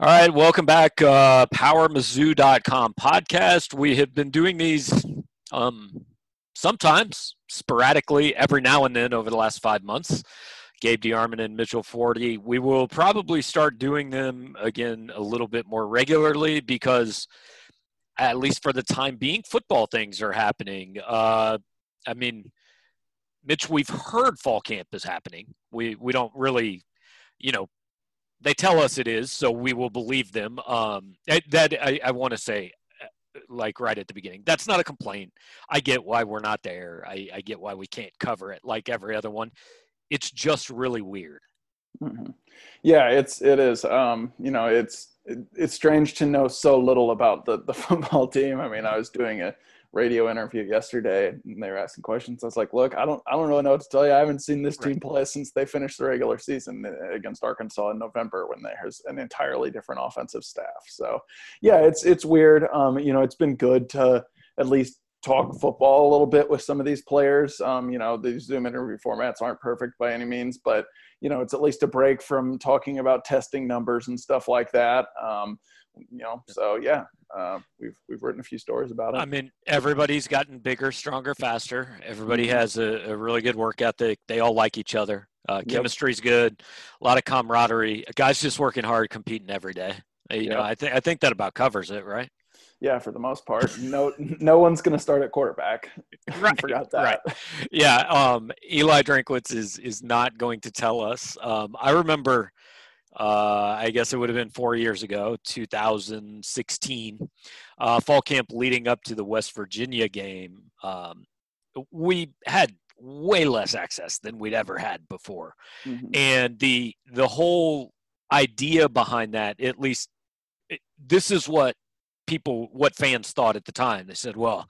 All right, welcome back. Uh, PowerMizzou.com podcast. We have been doing these um, sometimes sporadically every now and then over the last five months. Gabe DeArmond and Mitchell Forde. We will probably start doing them again a little bit more regularly because, at least for the time being, football things are happening. Uh, I mean, Mitch, we've heard fall camp is happening. We we don't really, you know, they tell us it is, so we will believe them. Um, that I, I want to say, uh, like right at the beginning, that's not a complaint. I get why we're not there. I, I get why we can't cover it like every other one. It's just really weird. Mm-hmm. Yeah, it's it is. Um, you know, it's it, it's strange to know so little about the the football team. I mean, I was doing a radio interview yesterday and they were asking questions. I was like, look, I don't I don't really know what to tell you. I haven't seen this team play since they finished the regular season against Arkansas in November when there's an entirely different offensive staff. So yeah, it's it's weird. Um, you know, it's been good to at least talk football a little bit with some of these players. Um, you know, these Zoom interview formats aren't perfect by any means, but you know, it's at least a break from talking about testing numbers and stuff like that. Um, you know, so yeah, uh, we've we've written a few stories about it. I mean, everybody's gotten bigger, stronger, faster. Everybody mm-hmm. has a, a really good work ethic. They all like each other. Uh, chemistry's yep. good. A lot of camaraderie. Guys just working hard, competing every day. You yep. know, I think I think that about covers it, right? Yeah, for the most part. No, no one's going to start at quarterback. Right. Forgot that. Right. Yeah. Um, Eli Drinkwitz is is not going to tell us. Um, I remember uh, I guess it would have been four years ago, 2016, uh, fall camp leading up to the West Virginia game. Um, we had way less access than we'd ever had before, mm-hmm. and the the whole idea behind that, at least, it, this is what people, what fans thought at the time. They said, well.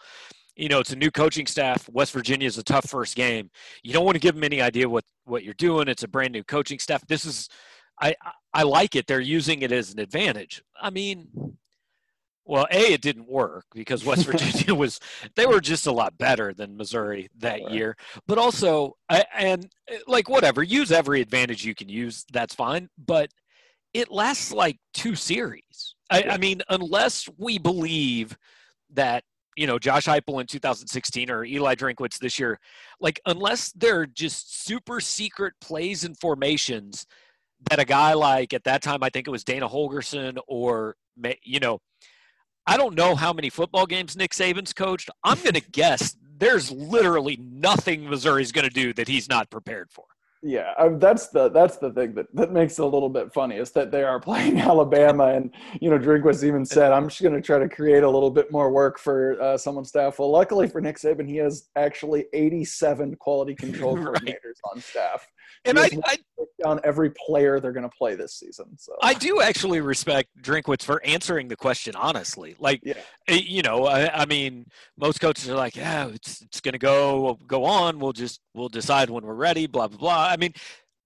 You know, it's a new coaching staff. West Virginia is a tough first game. You don't want to give them any idea what what you're doing. It's a brand new coaching staff. This is I I like it. They're using it as an advantage. I mean, well, a it didn't work because West Virginia was they were just a lot better than Missouri that right. year. But also, I, and eh, like whatever, use every advantage you can use. That's fine. But it lasts like two series. I, I mean, unless we believe that you know Josh Heupel in 2016 or Eli Drinkwitz this year, like unless they're just super secret plays and formations that a guy like at that time I think it was Dana Holgorsen or you know I don't know how many football games Nick Saban's coached. I'm going to guess there's literally nothing Missouri's going to do that he's not prepared for. Yeah, I that's the that's the thing that, that makes it a little bit funny is that they are playing Alabama, and you know Drinkwitz even said, "I'm just going to try to create a little bit more work for uh, someone's staff." Well, luckily for Nick Saban, he has actually 87 quality control right. coordinators on staff and I, I down every player they're going to play this season. So I do actually respect Drinkwitz for answering the question honestly. Like, yeah. Eh, you know, I, I, mean, most coaches are like, yeah, it's it's going to go go on. We'll just we'll decide when we're ready. Blah blah blah. I mean.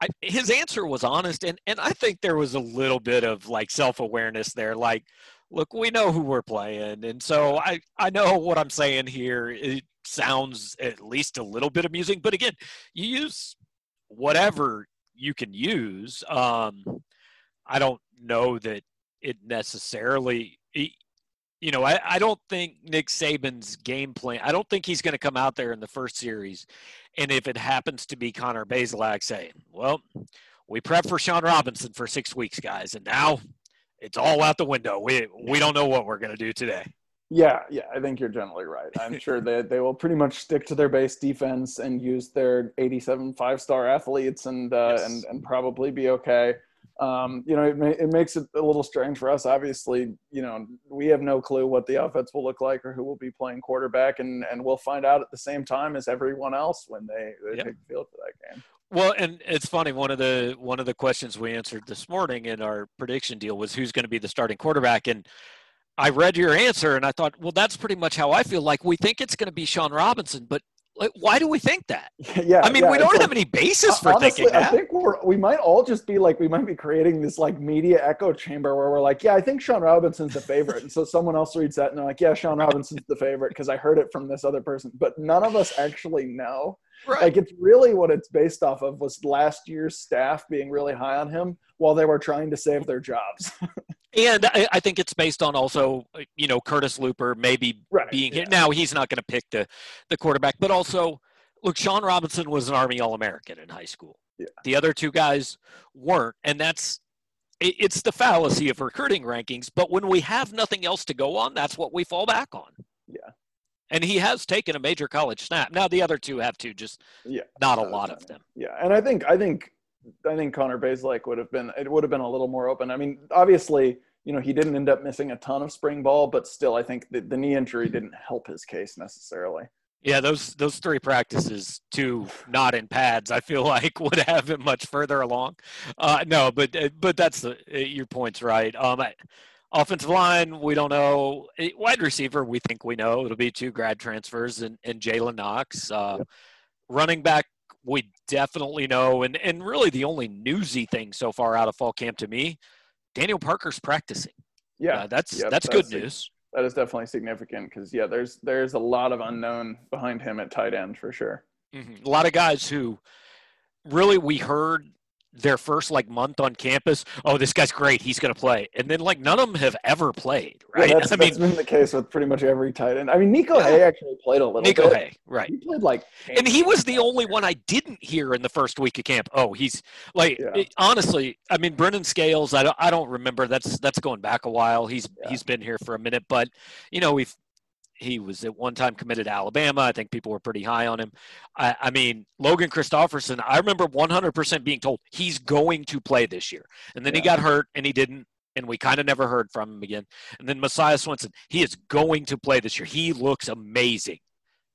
I, his answer was honest, and, and I think there was a little bit of like self awareness there. Like, look, we know who we're playing, and so I I know what I'm saying here. It sounds at least a little bit amusing, but again, you use whatever you can use. Um, I don't know that it necessarily. You know, I, I don't think Nick Saban's game plan. I don't think he's going to come out there in the first series, and if it happens to be Connor Bazelak saying, "Well, we prep for Shawn Robinson for six weeks, guys, and now it's all out the window. We we don't know what we're going to do today." Yeah, yeah, I think you're generally right. I'm sure that they will pretty much stick to their base defense and use their 87 five star athletes and uh, yes. and and probably be okay. Um, you know, it, may, it makes it a little strange for us. Obviously, you know, we have no clue what the offense will look like or who will be playing quarterback, and and we'll find out at the same time as everyone else when they, they yep. take the field for that game. Well, and it's funny. One of the one of the questions we answered this morning in our prediction deal was who's going to be the starting quarterback, and I read your answer and I thought, well, that's pretty much how I feel. Like we think it's going to be Shawn Robinson, but like, why do we think that? Yeah, I mean, yeah, we don't have any basis for honestly, thinking that. I think we're we might all just be like we might be creating this like media echo chamber where we're like, yeah, I think Shawn Robinson's the favorite, and so someone else reads that and they're like, yeah, Shawn Robinson's the favorite because I heard it from this other person, but none of us actually know. Right. Like it's really what it's based off of was last year's staff being really high on him while they were trying to save their jobs. And I, I, think it's based on also, you know, Curtis Luper maybe right, being yeah. here. Now he's not going to pick the the quarterback, but also, look, Shawn Robinson was an Army All American in high school. Yeah. The other two guys weren't, and that's it, it's the fallacy of recruiting rankings. But when we have nothing else to go on, that's what we fall back on. Yeah. And he has taken a major college snap. Now the other two have to, just yeah, not a lot of them. Yeah, and I think I think I think Connor Bazelak would have been it would have been a little more open. I mean, obviously, you know, he didn't end up missing a ton of spring ball, but still, I think the, the knee injury didn't help his case necessarily. Yeah, those those three practices, two not in pads, I feel like would have him much further along. Uh, no, but uh, but that's the, uh, your point's right. Um, I, offensive line, we don't know. Wide receiver, we think we know. It'll be two grad transfers and, and Jalen Knox. Uh. Running back, we definitely know. And and really, the only newsy thing so far out of fall camp to me, Daniel Parker's practicing. Yeah, uh, that's, yep, that's that's good news that is definitely significant because yeah, there's there's a lot of unknown behind him at tight end for sure. Mm-hmm. A lot of guys who really we heard their first like month on campus, oh, this guy's great, he's going to play, and then like none of them have ever played, right? Yeah, that's, I that's mean, been the case with pretty much every tight end. I mean, Niko yeah. Hea actually played a little. Niko bit. Hea, right? He played like, and he was the only one I didn't hear in the first week of camp. Oh, he's like, Yeah. it- honestly, I mean, Brendan Scales, I don't, I don't remember. That's that's going back a while. He's he's been here for a minute, but you know, we've he was at one time committed to Alabama. I think people were pretty high on him. I, I mean, Logan Christopherson, I remember 100% being told he's going to play this year. And then he got hurt and he didn't. And we kind of never heard from him again. And then Messiah Swinson, he is going to play this year. He looks amazing.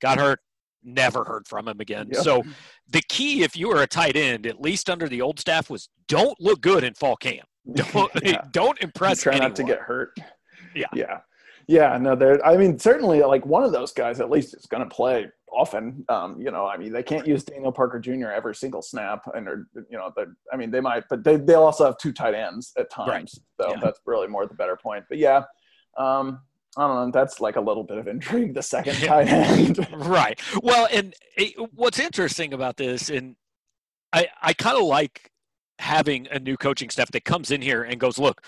Got hurt, never heard from him again. Yep. So the key, if you were a tight end, at least under the old staff, was don't look good in fall camp. Don't Yeah. don't impress. try not to get hurt. Yeah. Yeah. Yeah. No, there, I mean, certainly like one of those guys at least is going to play often. Um, you know, I mean, they can't use Daniel Parker Jr. every single snap and or, you know, I mean, they might, but they, they'll also have two tight ends at times. Right. So Yeah. that's really more the better point. But yeah, um, I don't know. That's like a little bit of intrigue. The second tight end. right. Well, and it, what's interesting about this, and I, I kind of like having a new coaching staff that comes in here and goes, look,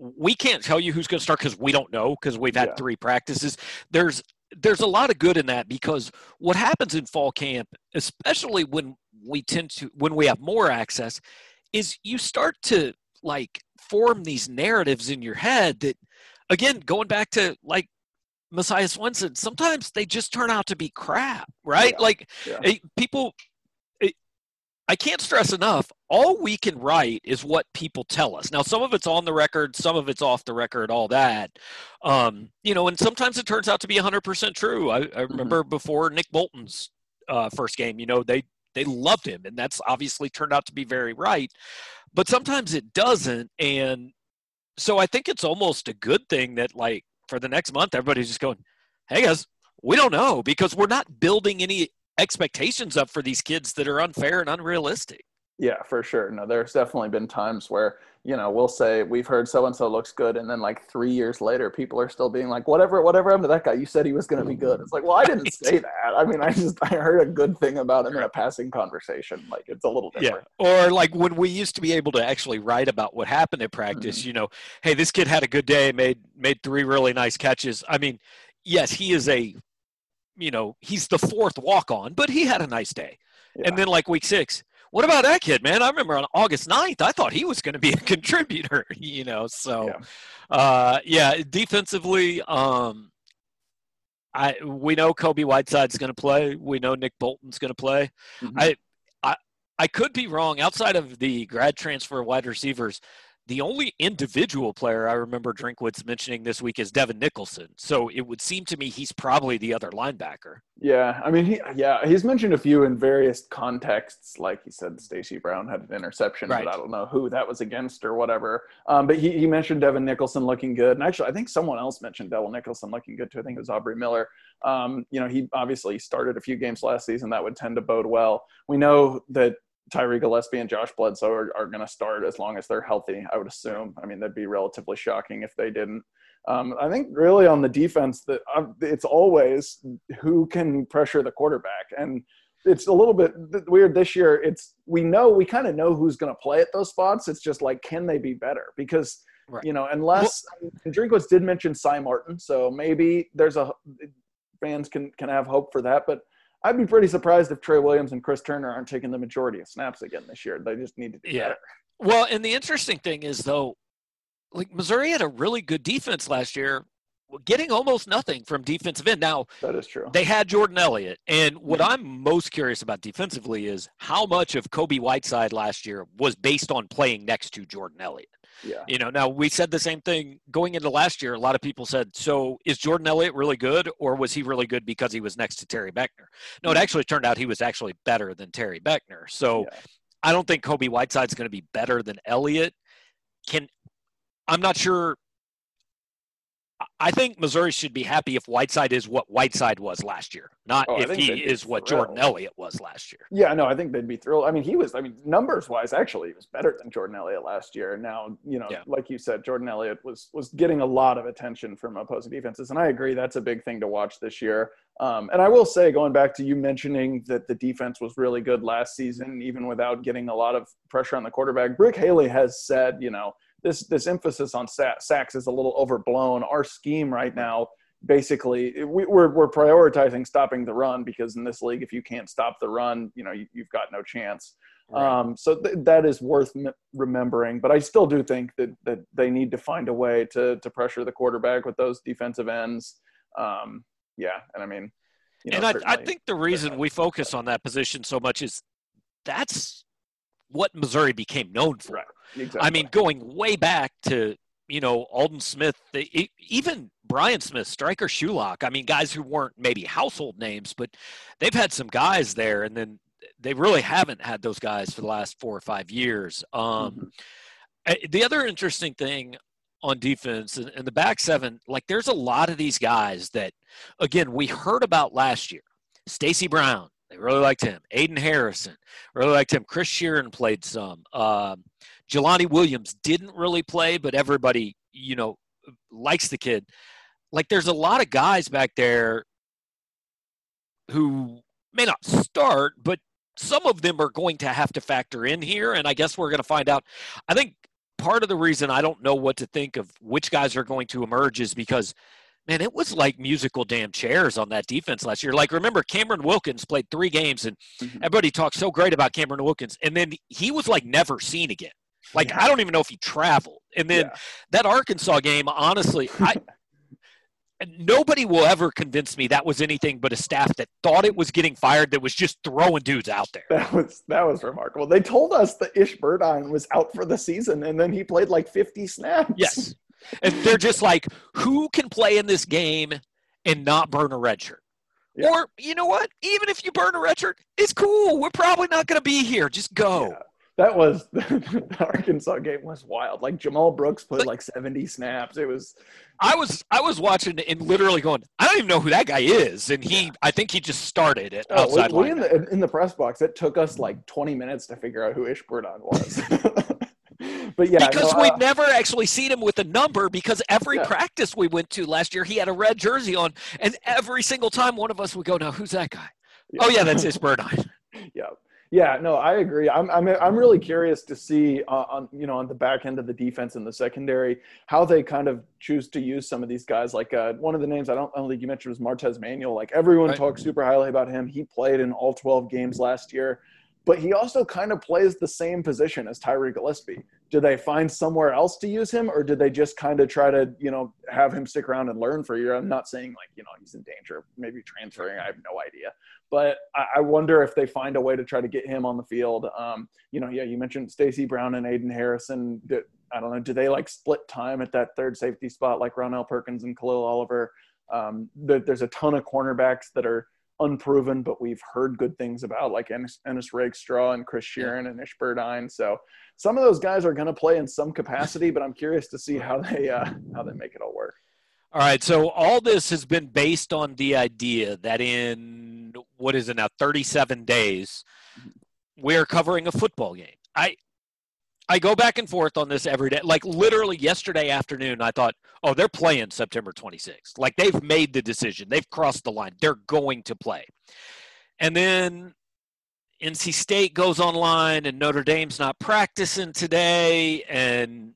we can't tell you who's going to start because we don't know because we've had Yeah. three practices. There's there's a lot of good in that because what happens in fall camp, especially when we tend to when we have more access, is you start to like form these narratives in your head that again going back to like Messiah Swinson, sometimes they just turn out to be crap, right? Yeah. Like Yeah. eh, people, I can't stress enough. All we can write is what people tell us. Now, some of it's on the record, some of it's off the record, all that. Um, you know, and sometimes it turns out to be 100% true. I, I remember before Nick Bolton's uh, first game, you know, they they loved him, and that's obviously turned out to be very right. But sometimes it doesn't, and so I think it's almost a good thing that like for the next month, everybody's just going, "Hey guys, we don't know," because we're not building any expectations up for these kids that are unfair and unrealistic. Yeah, for sure. No, there's definitely been times where, you know, we'll say we've heard so and so looks good, and then like three years later, people are still being like, whatever, whatever happened to that guy? You said he was going to be good. It's like, well, I didn't Right. say that. I mean, I just I heard a good thing about him in a passing conversation. Like it's a little different. Yeah. Or like when we used to be able to actually write about what happened at practice, mm-hmm. you know, hey, this kid had a good day, made made three really nice catches. I mean, yes, he is a you know, he's the fourth walk on, but he had a nice day. Yeah. And then like week six, what about that kid, man? I remember on August 9th, I thought he was going to be a contributor, you know. So Yeah. uh yeah, defensively, um I we know Kobe Whiteside's going to play. We know Nick Bolton's going to play. Mhm. I, I, I could be wrong. Outside of the grad transfer wide receivers, the only individual player I remember Drinkwitz mentioning this week is Devin Nicholson. So it would seem to me he's probably the other linebacker. Yeah, I mean, he, yeah, he's mentioned a few in various contexts. Like he said, Stacy Brown had an interception, Right. but I don't know who that was against or whatever. Um, but he, he mentioned Devin Nicholson looking good, and actually, I think someone else mentioned Devin Nicholson looking good too. I think it was Aubrey Miller. Um, you know, he obviously started a few games last season that would tend to bode well. We know that Tyree Gillespie and Josh Bledsoe are, are going to start as long as they're healthy. I would assume. I mean, that'd be relatively shocking if they didn't. Um, I think really on the defense that uh, it's always who can pressure the quarterback, and it's a little bit weird this year. It's we know we kind of know who's going to play at those spots. It's just like can they be better? Because Right. You know, unless well, Drinkwitz did mention Sci Martin, so maybe there's a fans can can have hope for that. But I'd be pretty surprised if Tre Williams and Chris Turner aren't taking the majority of snaps again this year. They just need to do yeah. better. Well, and the interesting thing is though, like Missouri had a really good defense last year, getting almost nothing from defensive end. Now that is true. They had Jordan Elliott, and what mm-hmm. I'm most curious about defensively is how much of Kobe Whiteside last year was based on playing next to Jordan Elliott. Yeah. You know, now we said the same thing going into last year. A lot of people said, so is Jordan Elliott really good or was he really good because he was next to Terry Beckner? No, it mm. actually turned out he was actually better than Terry Beckner. So yeah. I don't think Kobe Whiteside's going to be better than Elliott. Can I'm not sure I think Missouri should be happy if Whiteside is what Whiteside was last year, not oh, if he is what Jordan Elliott was last year. Yeah, no, I think they'd be thrilled. I mean, he was, I mean, numbers wise, actually, he was better than Jordan Elliott last year. Now, you know, yeah. like you said, Jordan Elliott was was getting a lot of attention from opposing defenses, and I agree that's a big thing to watch this year. Um, and I will say, going back to you mentioning that the defense was really good last season, even without getting a lot of pressure on the quarterback, Brick Haley has said, you know this this emphasis on sacks is a little overblown. Our scheme right now, basically, we, are we're, we're prioritizing stopping the run because in this league, if you can't stop the run, you know you, have got no chance. Right. Um, so th- that is worth m- remembering. But I still do think that that they need to find a way to to pressure the quarterback with those defensive ends. Um, yeah, and I mean, you know, and I, I think the reason we focus on that position so much is that's what Missouri became known for. Right. Exactly. I mean, going way back to you know Aldon Smith, even Brian Smith, Stryker Sulak. I mean, guys who weren't maybe household names, but they've had some guys there, and then they really haven't had those guys for the last four or five years. Um, mm-hmm. Eh, the other interesting thing on defense and, and the back seven, like there's a lot of these guys that, again, we heard about last year. Stacy Brown, they really liked him. Aiden Harrison really liked him. Chris Sheeran played some. Um, Jelani Williams didn't really play, but everybody, you know, likes the kid. Like there's a lot of guys back there who may not start, but some of them are going to have to factor in here. And I guess we're going to find out. I think part of the reason I don't know what to think of which guys are going to emerge is because – man, it was like musical damn chairs on that defense last year. Like, remember, Cameron Wilkins played three games, and mm-hmm. everybody talked so great about Cameron Wilkins, and then he was like never seen again. Like. I don't even know if he traveled. And then yeah. that Arkansas game, honestly, I. nobody will ever convince me that was anything but a staff that thought it was getting fired that was just throwing dudes out there. That was that was remarkable. They told us that Ish Burdine was out for the season, and then he played like 50 snaps. Yes, and they're just like, who can play in this game and not burn a red shirt? Yeah. Or you know what? Even if you burn a red shirt, it's cool. We're probably not going to be here. Just go. Yeah. That was the Arkansas game was wild. Like Jamal Brooks played like 70 snaps. It was. I was I was watching and literally going, I don't even know who that guy is, and he yeah. I think he just started it oh, outside. We, we in the in the press box, it took us like 20 minutes to figure out who Ish Burdine was. but yeah, because no, we've uh, never actually seen him with a number because every yeah. practice we went to last year, he had a red jersey on, and every single time one of us would go, "Now who's that guy?" Yeah. Oh yeah, that's Ish Burdine. yeah, yeah, no, I agree. I'm I'm I'm really curious to see uh, on you know on the back end of the defense and the secondary how they kind of choose to use some of these guys. Like uh, one of the names I don't, I don't think you mentioned was Martez Manuel. Like everyone right. talks super highly about him. He played in all 12 games last year but he also kind of plays the same position as Tyree Gillespie. Did they find somewhere else to use him, or did they just kind of try to, you know, have him stick around and learn for a year? I'm not saying like, you know, he's in danger maybe transferring. I have no idea, but I, wonder if they find a way to try to get him on the field. Um, you know, yeah, you mentioned Stacy Brown and Aiden Harrison. I don't know. Do they like split time at that third safety spot like Ronnell Perkins and Khalil Oliver? Um, there's a ton of cornerbacks that are unproven, but we've heard good things about, like Ennis, Ennis Rakestraw and Chris Sheeran and Ish Burdine. So some of those guys are going to play in some capacity, but I'm curious to see how they uh, how they make it all work. All right, so all this has been based on the idea that in what is it now, 37 days, we're covering a football game. I I go back and forth on this every day. Like literally yesterday afternoon, I thought, oh, they're playing September 26th. Like they've made the decision, they've crossed the line, they're going to play. And then NC State goes online, and Notre Dame's not practicing today, and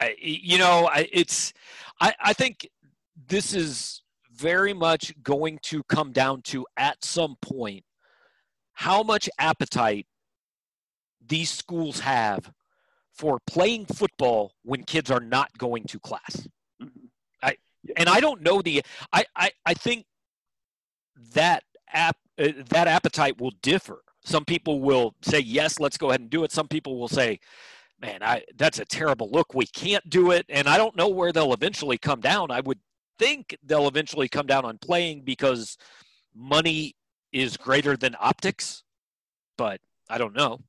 I, you know, I, it's I, I think this is very much going to come down to at some point how much appetite these schools have for playing football when kids are not going to class. Mm-hmm. I and I don't know the I I, I think that app uh, that appetite will differ. Some people will say yes, let's go ahead and do it. Some people will say, man, I that's a terrible look. We can't do it. And I don't know where they'll eventually come down. I would think they'll eventually come down on playing because money is greater than optics, but I don't know.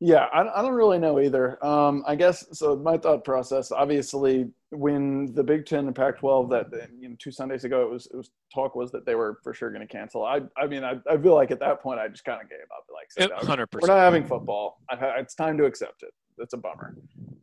Yeah, I, I don't really know either. Um, I guess so. My thought process, obviously, when the Big Ten and Pac-12 that you know, two Sundays ago, it was it was talk was that they were for sure going to cancel. I I mean, I, I feel like at that point, I just kind of gave up. Like, hundred percent, we're not having football. I, it's time to accept it. That's a bummer.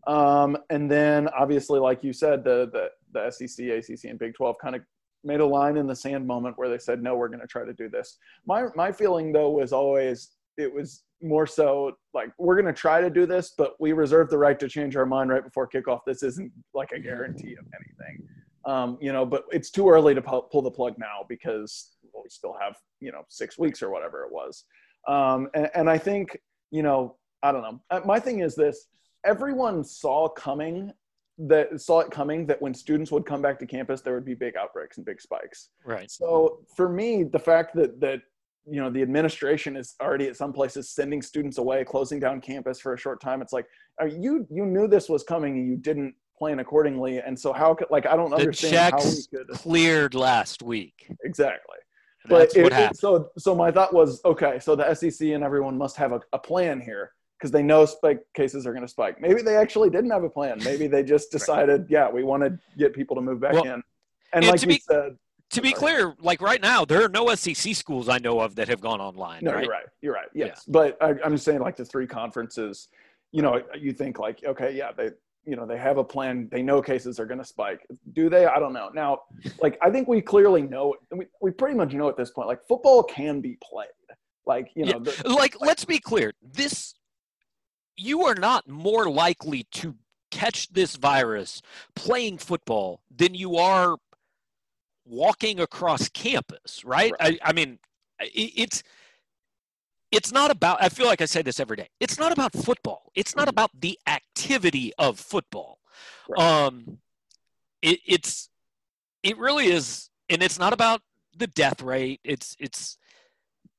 Um, and then obviously, like you said, the the the SEC, ACC, and Big 12 kind of made a line in the sand moment where they said, no, we're going to try to do this. My my feeling though was always it was more so like we're going to try to do this, but we reserve the right to change our mind right before kickoff. This isn't like a guarantee of anything, um, you know. But it's too early to pu- pull the plug now because well, we still have you know six weeks or whatever it was. Um, and, and I think you know I don't know. Uh, my thing is this: everyone saw coming that saw it coming that when students would come back to campus there would be big outbreaks and big spikes right so for me the fact that that you know the administration is already at some places sending students away closing down campus for a short time. It's like you you knew this was coming and you didn't plan accordingly. And so how could like i don't the understand checks how we could cleared last week. Exactly. But it, it, so so my thought was okay so the sec and everyone must have a, a plan here because they know spike cases are going to spike. Maybe they actually didn't have a plan. Maybe they just decided right. yeah we want to get people to move back well, in. And, and like you be, said to be clear, like right now, there are no SEC schools I know of that have gone online. No, right? you're right. You're right. Yes, yeah. but I, am just saying, like the three conferences, you know, you think like, okay, yeah, they, you know, they have a plan. They know cases are going to spike. Do they? I don't know. Now, like, I think we clearly know. We we pretty much know at this point. Like, football can be played. Like, you know, yeah. the, like, like let's be clear. This, you are not more likely to catch this virus playing football than you are walking across campus, right? right. I, I mean, it's it's not about i feel like i say this every day it's not about football it's not mm-hmm. about the activity of football right. um it, it's it really is and it's not about the death rate it's it's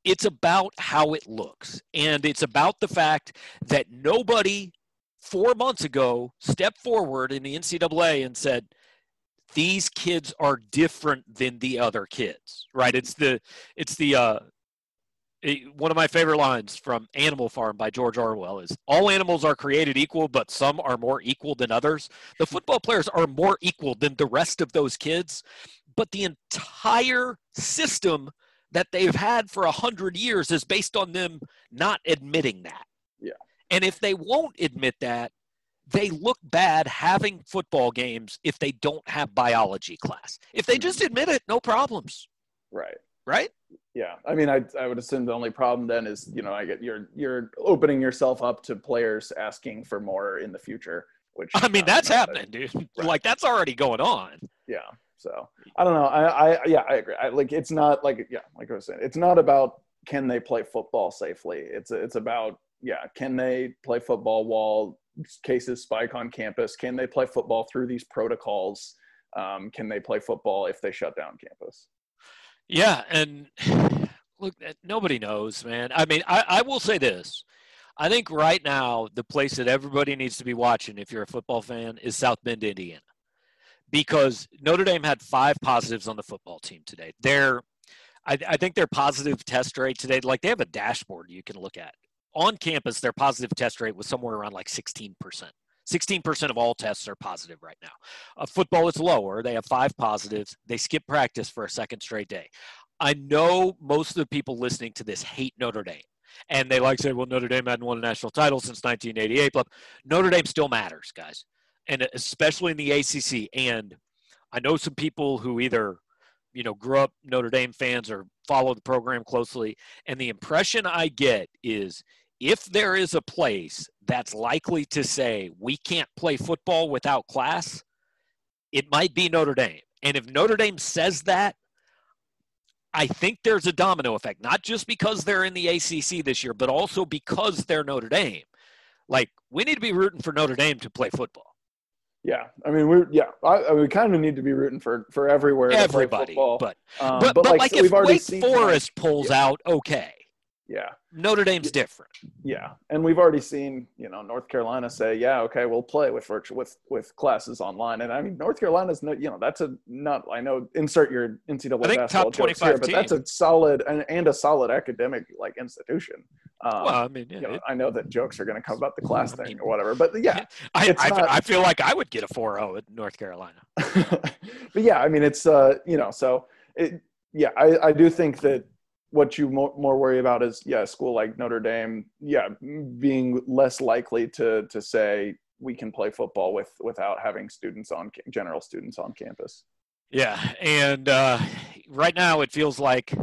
it's about how it looks and it's about the fact that nobody four months ago stepped forward in the ncaa and said these kids are different than the other kids right? It's the it's the uh one of my favorite lines from animal farm by george orwell is all animals are created equal but some are more equal than others. The football players are more equal than the rest of those kids but the entire system that they've had for a hundred years is based on them not admitting that. Yeah. And if they won't admit that they look bad having football games if they don't have biology class. If they just mm-hmm. admit it, no problems. Right. Right? Yeah. I mean, I, I would assume the only problem then is, you know, I get you're you're opening yourself up to players asking for more in the future, which I mean, that's happening, dude. Right. Like that's already going on. Yeah. So I don't know. I, I yeah, I agree. I like it's not like yeah, like I was saying, it's not about can they play football safely. It's it's about yeah, can they play football while cases spike on campus? Can they play football through these protocols? Um, can they play football if they shut down campus? Yeah, and look, eh, nobody knows, man. I mean, I, I will say this. I think right now the place that everybody needs to be watching, if you're a football fan, is South Bend, Indiana, because Notre Dame had five positives on the football team today. They're, I, I think their positive test rate today, like they have a dashboard you can look at on campus, their positive test rate was somewhere around like 16%. 16% of all tests are positive right now. Uh, football is lower. They have five positives. They skip practice for a second straight day. I know most of the people listening to this hate Notre Dame. And they like say, well, Notre Dame hadn't won a national title since 1988. But Notre Dame still matters, guys. And especially in the ACC. And I know some people who either, you know, grew up Notre Dame fans or follow the program closely. And the impression I get is if there is a place that's likely to say we can't play football without class, it might be Notre Dame. And if Notre Dame says that, I think there's a domino effect, not just because they're in the ACC this year, but also because they're Notre Dame. Like, we need to be rooting for Notre Dame to play football. Yeah, I mean we're yeah, I, I, we kind of need to be rooting for for everywhere. Everybody, but, um, but, but but like, so if Wake Forest pulls yeah. out, okay, yeah. Notre Dame's different. Yeah, and we've already seen you know North Carolina say, yeah, okay, we'll play with virtual with with classes online, and I mean North Carolina's no, you know that's a not I know insert your NCAA I think basketball top twenty five, but that's a solid and, and a solid academic like institution. Um, well, I mean, yeah, you know, it, I know that jokes are going to come about the class thing mean, or whatever, but yeah, I I, not, I, feel like I would get a 4-0 at North Carolina. but yeah, I mean it's uh you know so it yeah I I do think that what you more, more worry about is yeah a school like notre dame yeah being less likely to to say we can play football with without having students on general students on campus. Yeah and uh, right now it feels like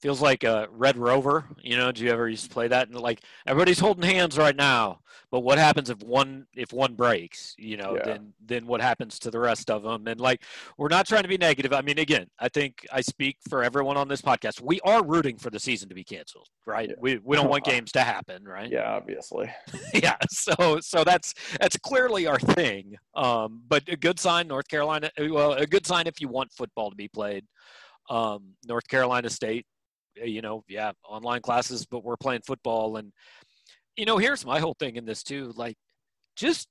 feels like a red rover you know do you ever used to play that? And like everybody's holding hands right now but what happens if one if one breaks you know yeah. then then what happens to the rest of them and like we're not trying to be negative. I mean again i think i speak for everyone on this podcast. We are rooting for the season to be canceled right? Yeah. we, we don't want games to happen right? Yeah obviously. Yeah so so that's that's clearly our thing. Um but a good sign north carolina well a good sign if you want football to be played. Um north carolina state you know yeah online classes but we're playing football and you know, here's my whole thing in this too. Like, just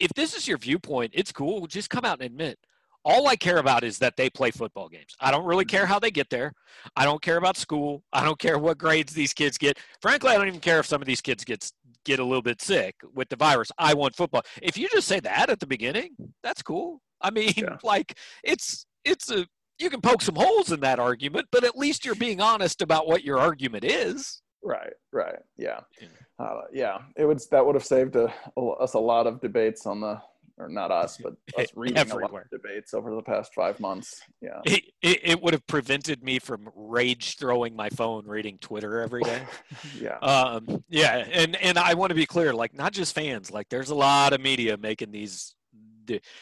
if this is your viewpoint, it's cool. Just come out and admit. All I care about is that they play football games. I don't really care mm-hmm. how they get there. I don't care about school. I don't care what grades these kids get. Frankly, I don't even care if some of these kids get get a little bit sick with the virus. I want football. If you just say that at the beginning, that's cool. I mean, yeah. like it's it's a you can poke some holes in that argument, but at least you're being honest about what your argument is. Right, right, yeah, uh, yeah. It would that would have saved a, a, us a lot of debates on the, or not us, but us reading Everywhere. a lot of debates over the past five months. Yeah, it, it, it would have prevented me from rage throwing my phone reading Twitter every day. yeah, um, yeah, and and I want to be clear, like not just fans, like there's a lot of media making these,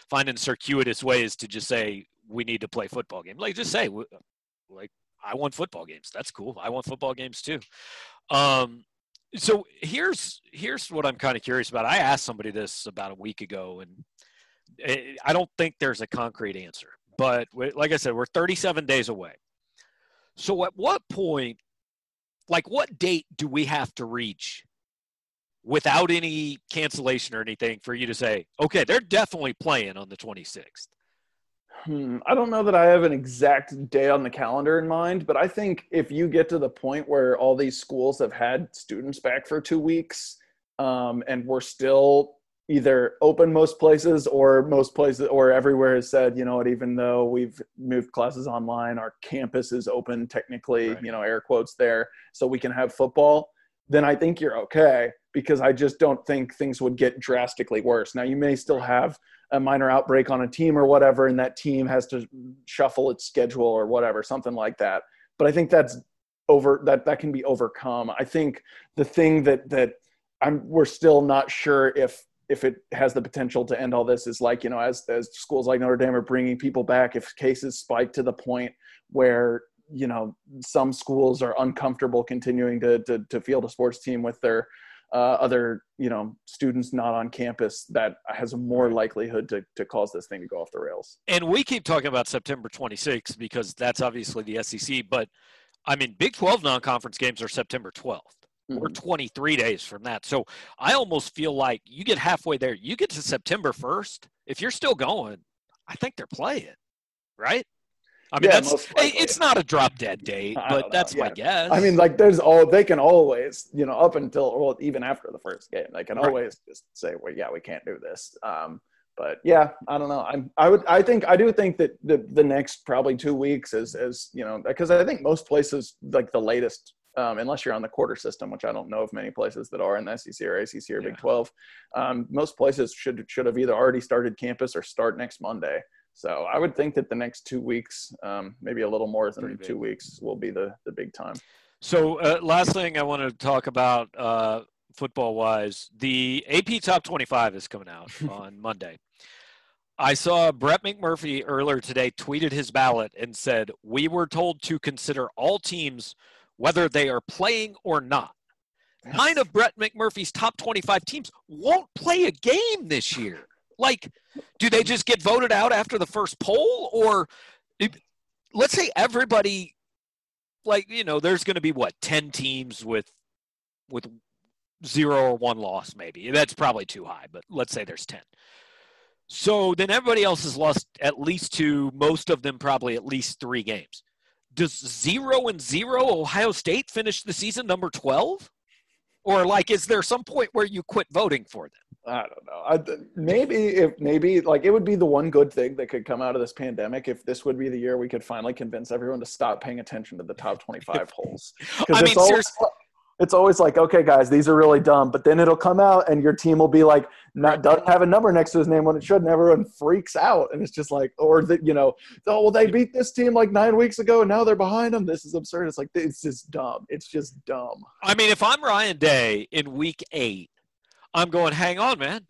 finding circuitous ways to just say we need to play football game. Like just say like I want football games. That's cool. I want football games too. Um, so here's here's what I'm kind of curious about. I asked somebody this about a week ago, and eh, I don't think there's a concrete answer. But like I said, we're 37 days away. So at what point, like what date do we have to reach without any cancellation or anything for you to say, okay, they're definitely playing on the 26th? Hmm, I don't know that I have an exact day on the calendar in mind, but I think if you get to the point where all these schools have had students back for two weeks um, and we're still either open most places or most places or everywhere has said, you know what, even though we've moved classes online, our campus is open technically, right. you know, air quotes there, so we can have football, then I think you're okay because I just don't think things would get drastically worse. Now, you may still have a minor outbreak on a team or whatever, and that team has to shuffle its schedule or whatever, something like that. But I think that's over that that can be overcome. I think the thing that that I'm we're still not sure if if it has the potential to end all this is like you know as as schools like Notre Dame are bringing people back, if cases spike to the point where you know some schools are uncomfortable continuing to to, to field a sports team with their uh, other you know students not on campus that has a more likelihood to, to cause this thing to go off the rails. And we keep talking about september 26th because that's obviously the sec but i mean big 12 non-conference games are september 12th mm-hmm. we're 23 days from that. So i almost feel like you get halfway there you get to september 1st if you're still going i think they're playing right I mean, yeah, that's it's not a drop dead date, but that's yeah. my guess. I mean, like there's all they can always, you know, up until well, even after the first game, they can right. always just say, well, yeah, we can't do this. Um, but yeah, I don't know. I'm, I would, I think, I do think that the the next probably two weeks is, is you know, because I think most places like the latest, um, unless you're on the quarter system, which I don't know of many places that are in the SEC or ACC or yeah. Big Twelve, um, most places should should have either already started campus or start next Monday. So I would think that the next two weeks, um, maybe a little more than two weeks, will be the the big time. So uh, last thing I want to talk about, uh, football wise. The AP Top 25 is coming out on Monday. I saw Brett McMurphy earlier today tweeted his ballot and said, We were told to consider all teams whether they are playing or not. Nine of Brett McMurphy's top 25 teams won't play a game this year. Like, do they just get voted out after the first poll? Or let's say everybody, like, you know, there's going to be what, 10 teams with, with zero or one loss, maybe. That's probably too high, but let's say there's 10. So then everybody else has lost at least two, most of them probably at least three games. Does zero and zero Ohio State finish the season number 12? or like is there some point where you quit voting for them i don't know I, maybe if maybe like it would be the one good thing that could come out of this pandemic if this would be the year we could finally convince everyone to stop paying attention to the top 25 polls i mean seriously it's always like, okay, guys, these are really dumb. But then it'll come out, and your team will be like, not doesn't have a number next to his name when it should, and everyone freaks out. And it's just like, or that you know, oh well, they beat this team like nine weeks ago, and now they're behind them. This is absurd. It's like it's just dumb. It's just dumb. I mean, if I'm Ryan Day in Week Eight, I'm going, hang on, man.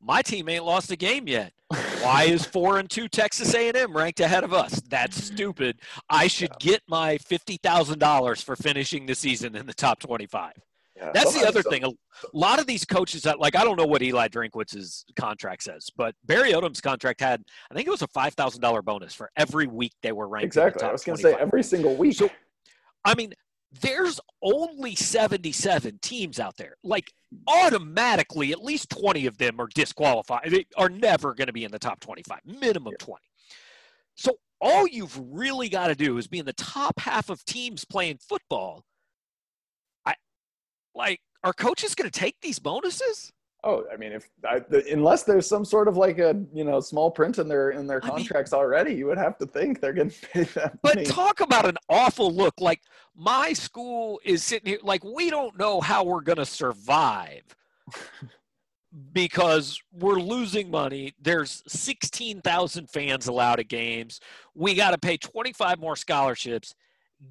My team ain't lost a game yet. Why is four and two Texas A&M ranked ahead of us? That's mm-hmm. stupid. I should get my fifty thousand dollars for finishing the season in the top twenty-five. Yeah, That's the other thing. A lot of these coaches, that, like I don't know what Eli Drinkwitz's contract says, but Barry Odom's contract had, I think it was a five thousand dollar bonus for every week they were ranked. Exactly. I was going to say every single week. So, I mean, there's only 77 teams out there. Like automatically, at least 20 of them are disqualified. They are never going to be in the top 25, minimum yeah. 20. So all you've really got to do is be in the top half of teams playing football. I like are coaches going to take these bonuses? Oh, I mean, if I, the, unless there's some sort of like a you know small print in their in their contracts mean, already, you would have to think they're getting paid that. But talk about an awful look. Like my school is sitting here, like we don't know how we're going to survive because we're losing money. There's sixteen thousand fans allowed at games. We got to pay twenty five more scholarships.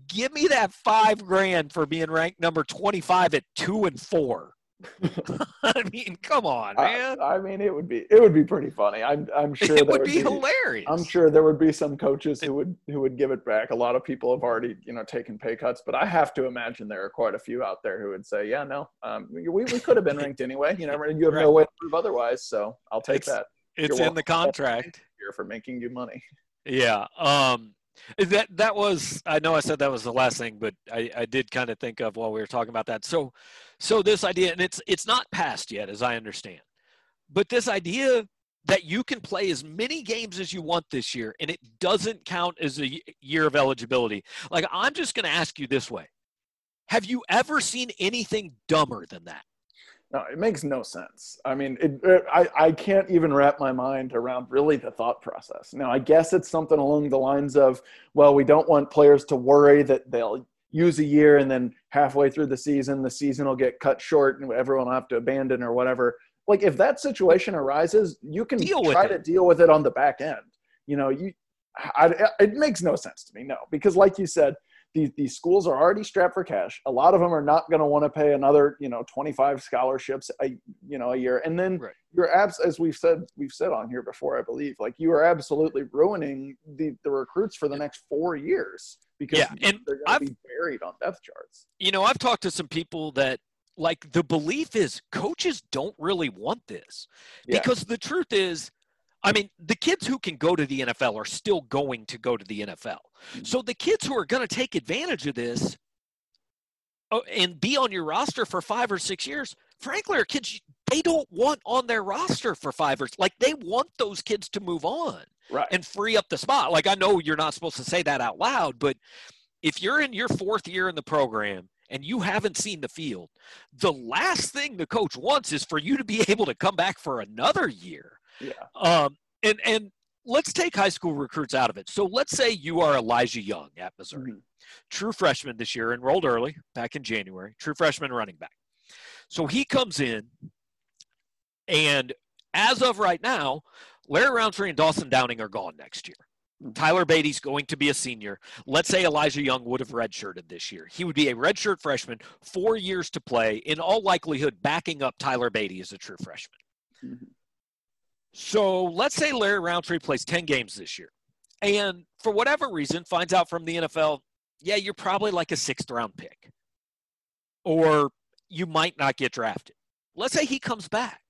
Give me that five grand for being ranked number twenty five at two and four. I mean, come on, man. I, I, mean, it would be it would be pretty funny. I'm I'm sure it would, would be, be, hilarious. I'm sure there would be some coaches who would who would give it back. A lot of people have already you know taken pay cuts, but I have to imagine there are quite a few out there who would say, yeah, no, um, we we could have been ranked anyway. You know, you have right. no way to prove otherwise, so I'll take it's, that. It's You're in the contract here for making you money. Yeah. Um, that that was I know I said that was the last thing, but I, I did kind of think of while we were talking about that. So so this idea, and it's it's not passed yet, as I understand, but this idea that you can play as many games as you want this year, and it doesn't count as a year of eligibility. Like I'm just going to ask you this way: Have you ever seen anything dumber than that? No, it makes no sense. I mean, it, it, I, I can't even wrap my mind around really the thought process. Now, I guess it's something along the lines of, well, we don't want players to worry that they'll use a year and then halfway through the season, the season will get cut short and everyone will have to abandon or whatever. Like, if that situation arises, you can deal try to deal with it on the back end. You know, you, I, it makes no sense to me, no, because like you said, these, these schools are already strapped for cash. A lot of them are not going to want to pay another, you know, 25 scholarships, a, you know, a year. And then right. you're abs, as we've said, we've said on here before, I believe, like you are absolutely ruining the, the recruits for the next four years because yeah, and they're going to be buried on depth charts. You know, I've talked to some people that like the belief is coaches don't really want this yeah. because the truth is I mean, the kids who can go to the NFL are still going to go to the NFL. Mm-hmm. So the kids who are going to take advantage of this uh, and be on your roster for five or six years, frankly, are kids they don't want on their roster for five or like they want those kids to move on right. and free up the spot. Like I know you're not supposed to say that out loud, but if you're in your fourth year in the program and you haven't seen the field, the last thing the coach wants is for you to be able to come back for another year. Yeah. Um, and and let's take high school recruits out of it. So let's say you are Elijah Young at Missouri, mm-hmm. true freshman this year, enrolled early back in January, true freshman running back. So he comes in, and as of right now, Larry Rountree and Dawson Downing are gone next year. Tyler Badie's going to be a senior. Let's say Elijah Young would have redshirted this year. He would be a redshirt freshman, four years to play, in all likelihood, backing up Tyler Badie as a true freshman. Mm-hmm. So let's say Larry Rountree plays 10 games this year and for whatever reason finds out from the NFL, yeah, you're probably like a sixth round pick. Or you might not get drafted. Let's say he comes back.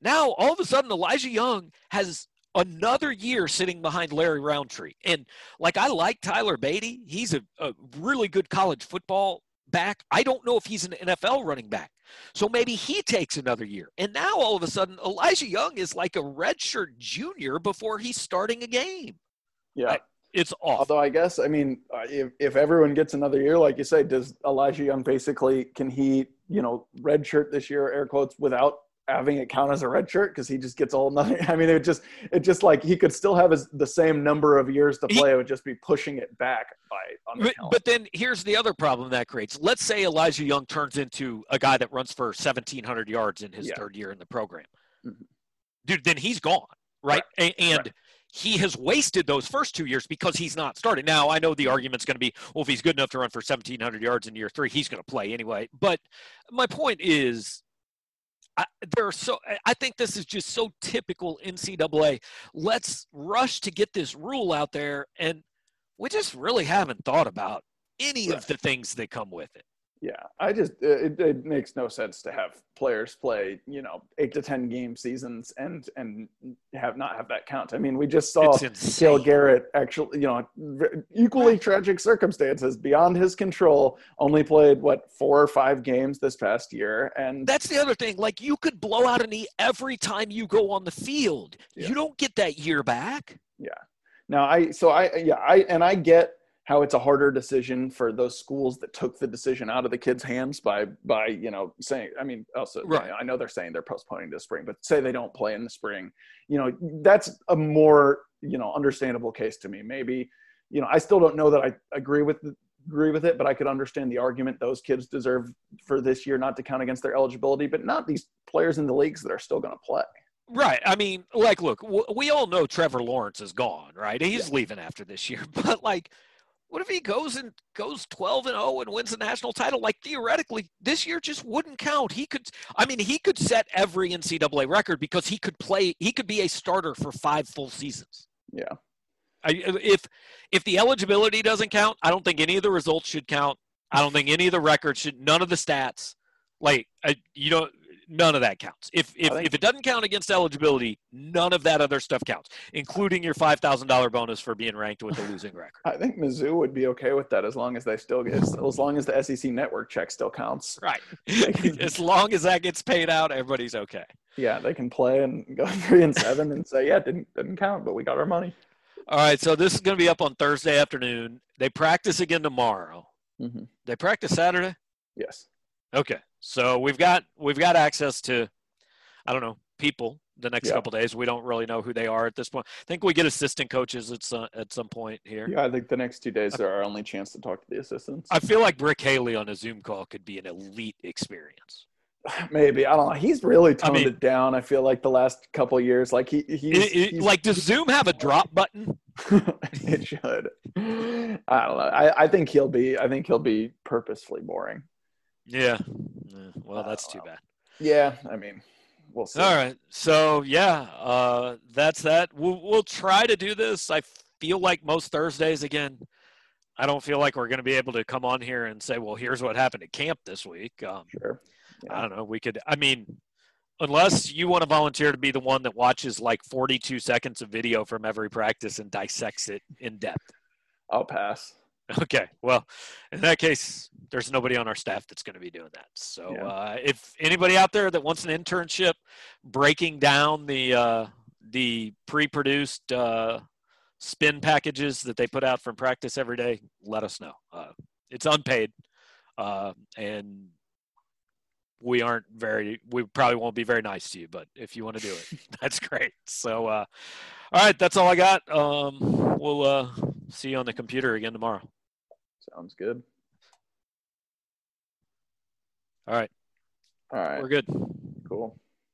Now, all of a sudden, Elijah Young has another year sitting behind Larry Rountree. And like I like Tyler Badie, he's a, a really good college football back. I don't know if he's an NFL running back. So maybe he takes another year. And now all of a sudden, Elijah Young is like a redshirt junior before he's starting a game. Yeah. I, it's off. Although I guess, I mean, uh, if, if everyone gets another year, like you say, does Elijah Young basically, can he, you know, redshirt this year, air quotes, without having it count as a red shirt because he just gets all nothing. I mean, it just it just like he could still have his, the same number of years to play. He, it would just be pushing it back by. But, but, then here's the other problem that creates. Let's say Elijah Young turns into a guy that runs for 1,700 yards in his yeah. third year in the program. Mm-hmm. Dude, then he's gone, right? right. And, right. he has wasted those first two years because he's not started. Now, I know the argument's going to be, well, if he's good enough to run for 1,700 yards in year three, he's going to play anyway. But my point is, I, there are so I think this is just so typical NCAA. Let's rush to get this rule out there, and we just really haven't thought about any right. of the things that come with it. Yeah, I just uh, it, it, makes no sense to have players play you know eight to ten game seasons and and have not have that count. I mean, we just saw Cale Garrett actually you know equally tragic circumstances beyond his control. Only played what four or five games this past year, and that's the other thing. Like you could blow out a knee every time you go on the field. Yeah. You don't get that year back. Yeah. Now I so I yeah I and I get how it's a harder decision for those schools that took the decision out of the kids' hands by by you know saying I mean also right. I know they're saying they're postponing to spring, but say they don't play in the spring, you know that's a more you know understandable case to me. Maybe you know I still don't know that I agree with agree with it, but I could understand the argument those kids deserve for this year not to count against their eligibility, but not these players in the leagues that are still going to play. Right. I mean, like, look, we all know Trevor Lawrence is gone, right? He's yeah. leaving after this year, but like what if he goes and goes 12 and 0 and wins the national title? Like theoretically, this year just wouldn't count. He could, I mean, he could set every NCAA record because he could play. He could be a starter for five full seasons. Yeah. I, if if the eligibility doesn't count, I don't think any of the results should count. I don't think any of the records should. None of the stats. Like I, you don't know, none of that counts. If if, if it doesn't count against eligibility, none of that other stuff counts, including your five thousand dollar bonus for being ranked with a losing record. I think Mizzou would be okay with that as long as they still get as long as the SEC network check still counts. Right. as long as that gets paid out, everybody's okay. Yeah, they can play and go three and seven and say, yeah, didn't didn't count, but we got our money. All right, so this is going to be up on Thursday afternoon. They practice again tomorrow. Mm-hmm. They practice Saturday. Yes. Okay. So we've got we've got access to, I don't know, people the next yeah. couple days. We don't really know who they are at this point. I think we get assistant coaches at some at some point here. Yeah, I think the next two days are our only chance to talk to the assistants. I feel like Brick Haley on a Zoom call could be an elite experience. Maybe I don't know. He's really toned I mean, it down. I feel like the last couple years, like he he's, it, it, he's like does Zoom have a drop button? it should. I don't know. I, I think he'll be. I think he'll be purposefully boring. Yeah. Well, that's too bad. Yeah, I mean, we'll see. All right. So yeah, uh, that's that. We'll we'll try to do this. I feel like most Thursdays again. I don't feel like we're going to be able to come on here and say, "Well, here's what happened at camp this week." Um, sure. Yeah. I don't know. We could. I mean, unless you want to volunteer to be the one that watches like 42 seconds of video from every practice and dissects it in depth. I'll pass. Okay. Well, in that case, there's nobody on our staff that's going to be doing that. So, yeah. uh, if anybody out there that wants an internship breaking down the uh, the pre-produced uh, spin packages that they put out from practice every day, let us know. Uh, it's unpaid, uh, and we aren't very. We probably won't be very nice to you, but if you want to do it, that's great. So, uh, all right, that's all I got. Um, we'll see you on the computer again tomorrow. Sounds good. All right. All right. We're good.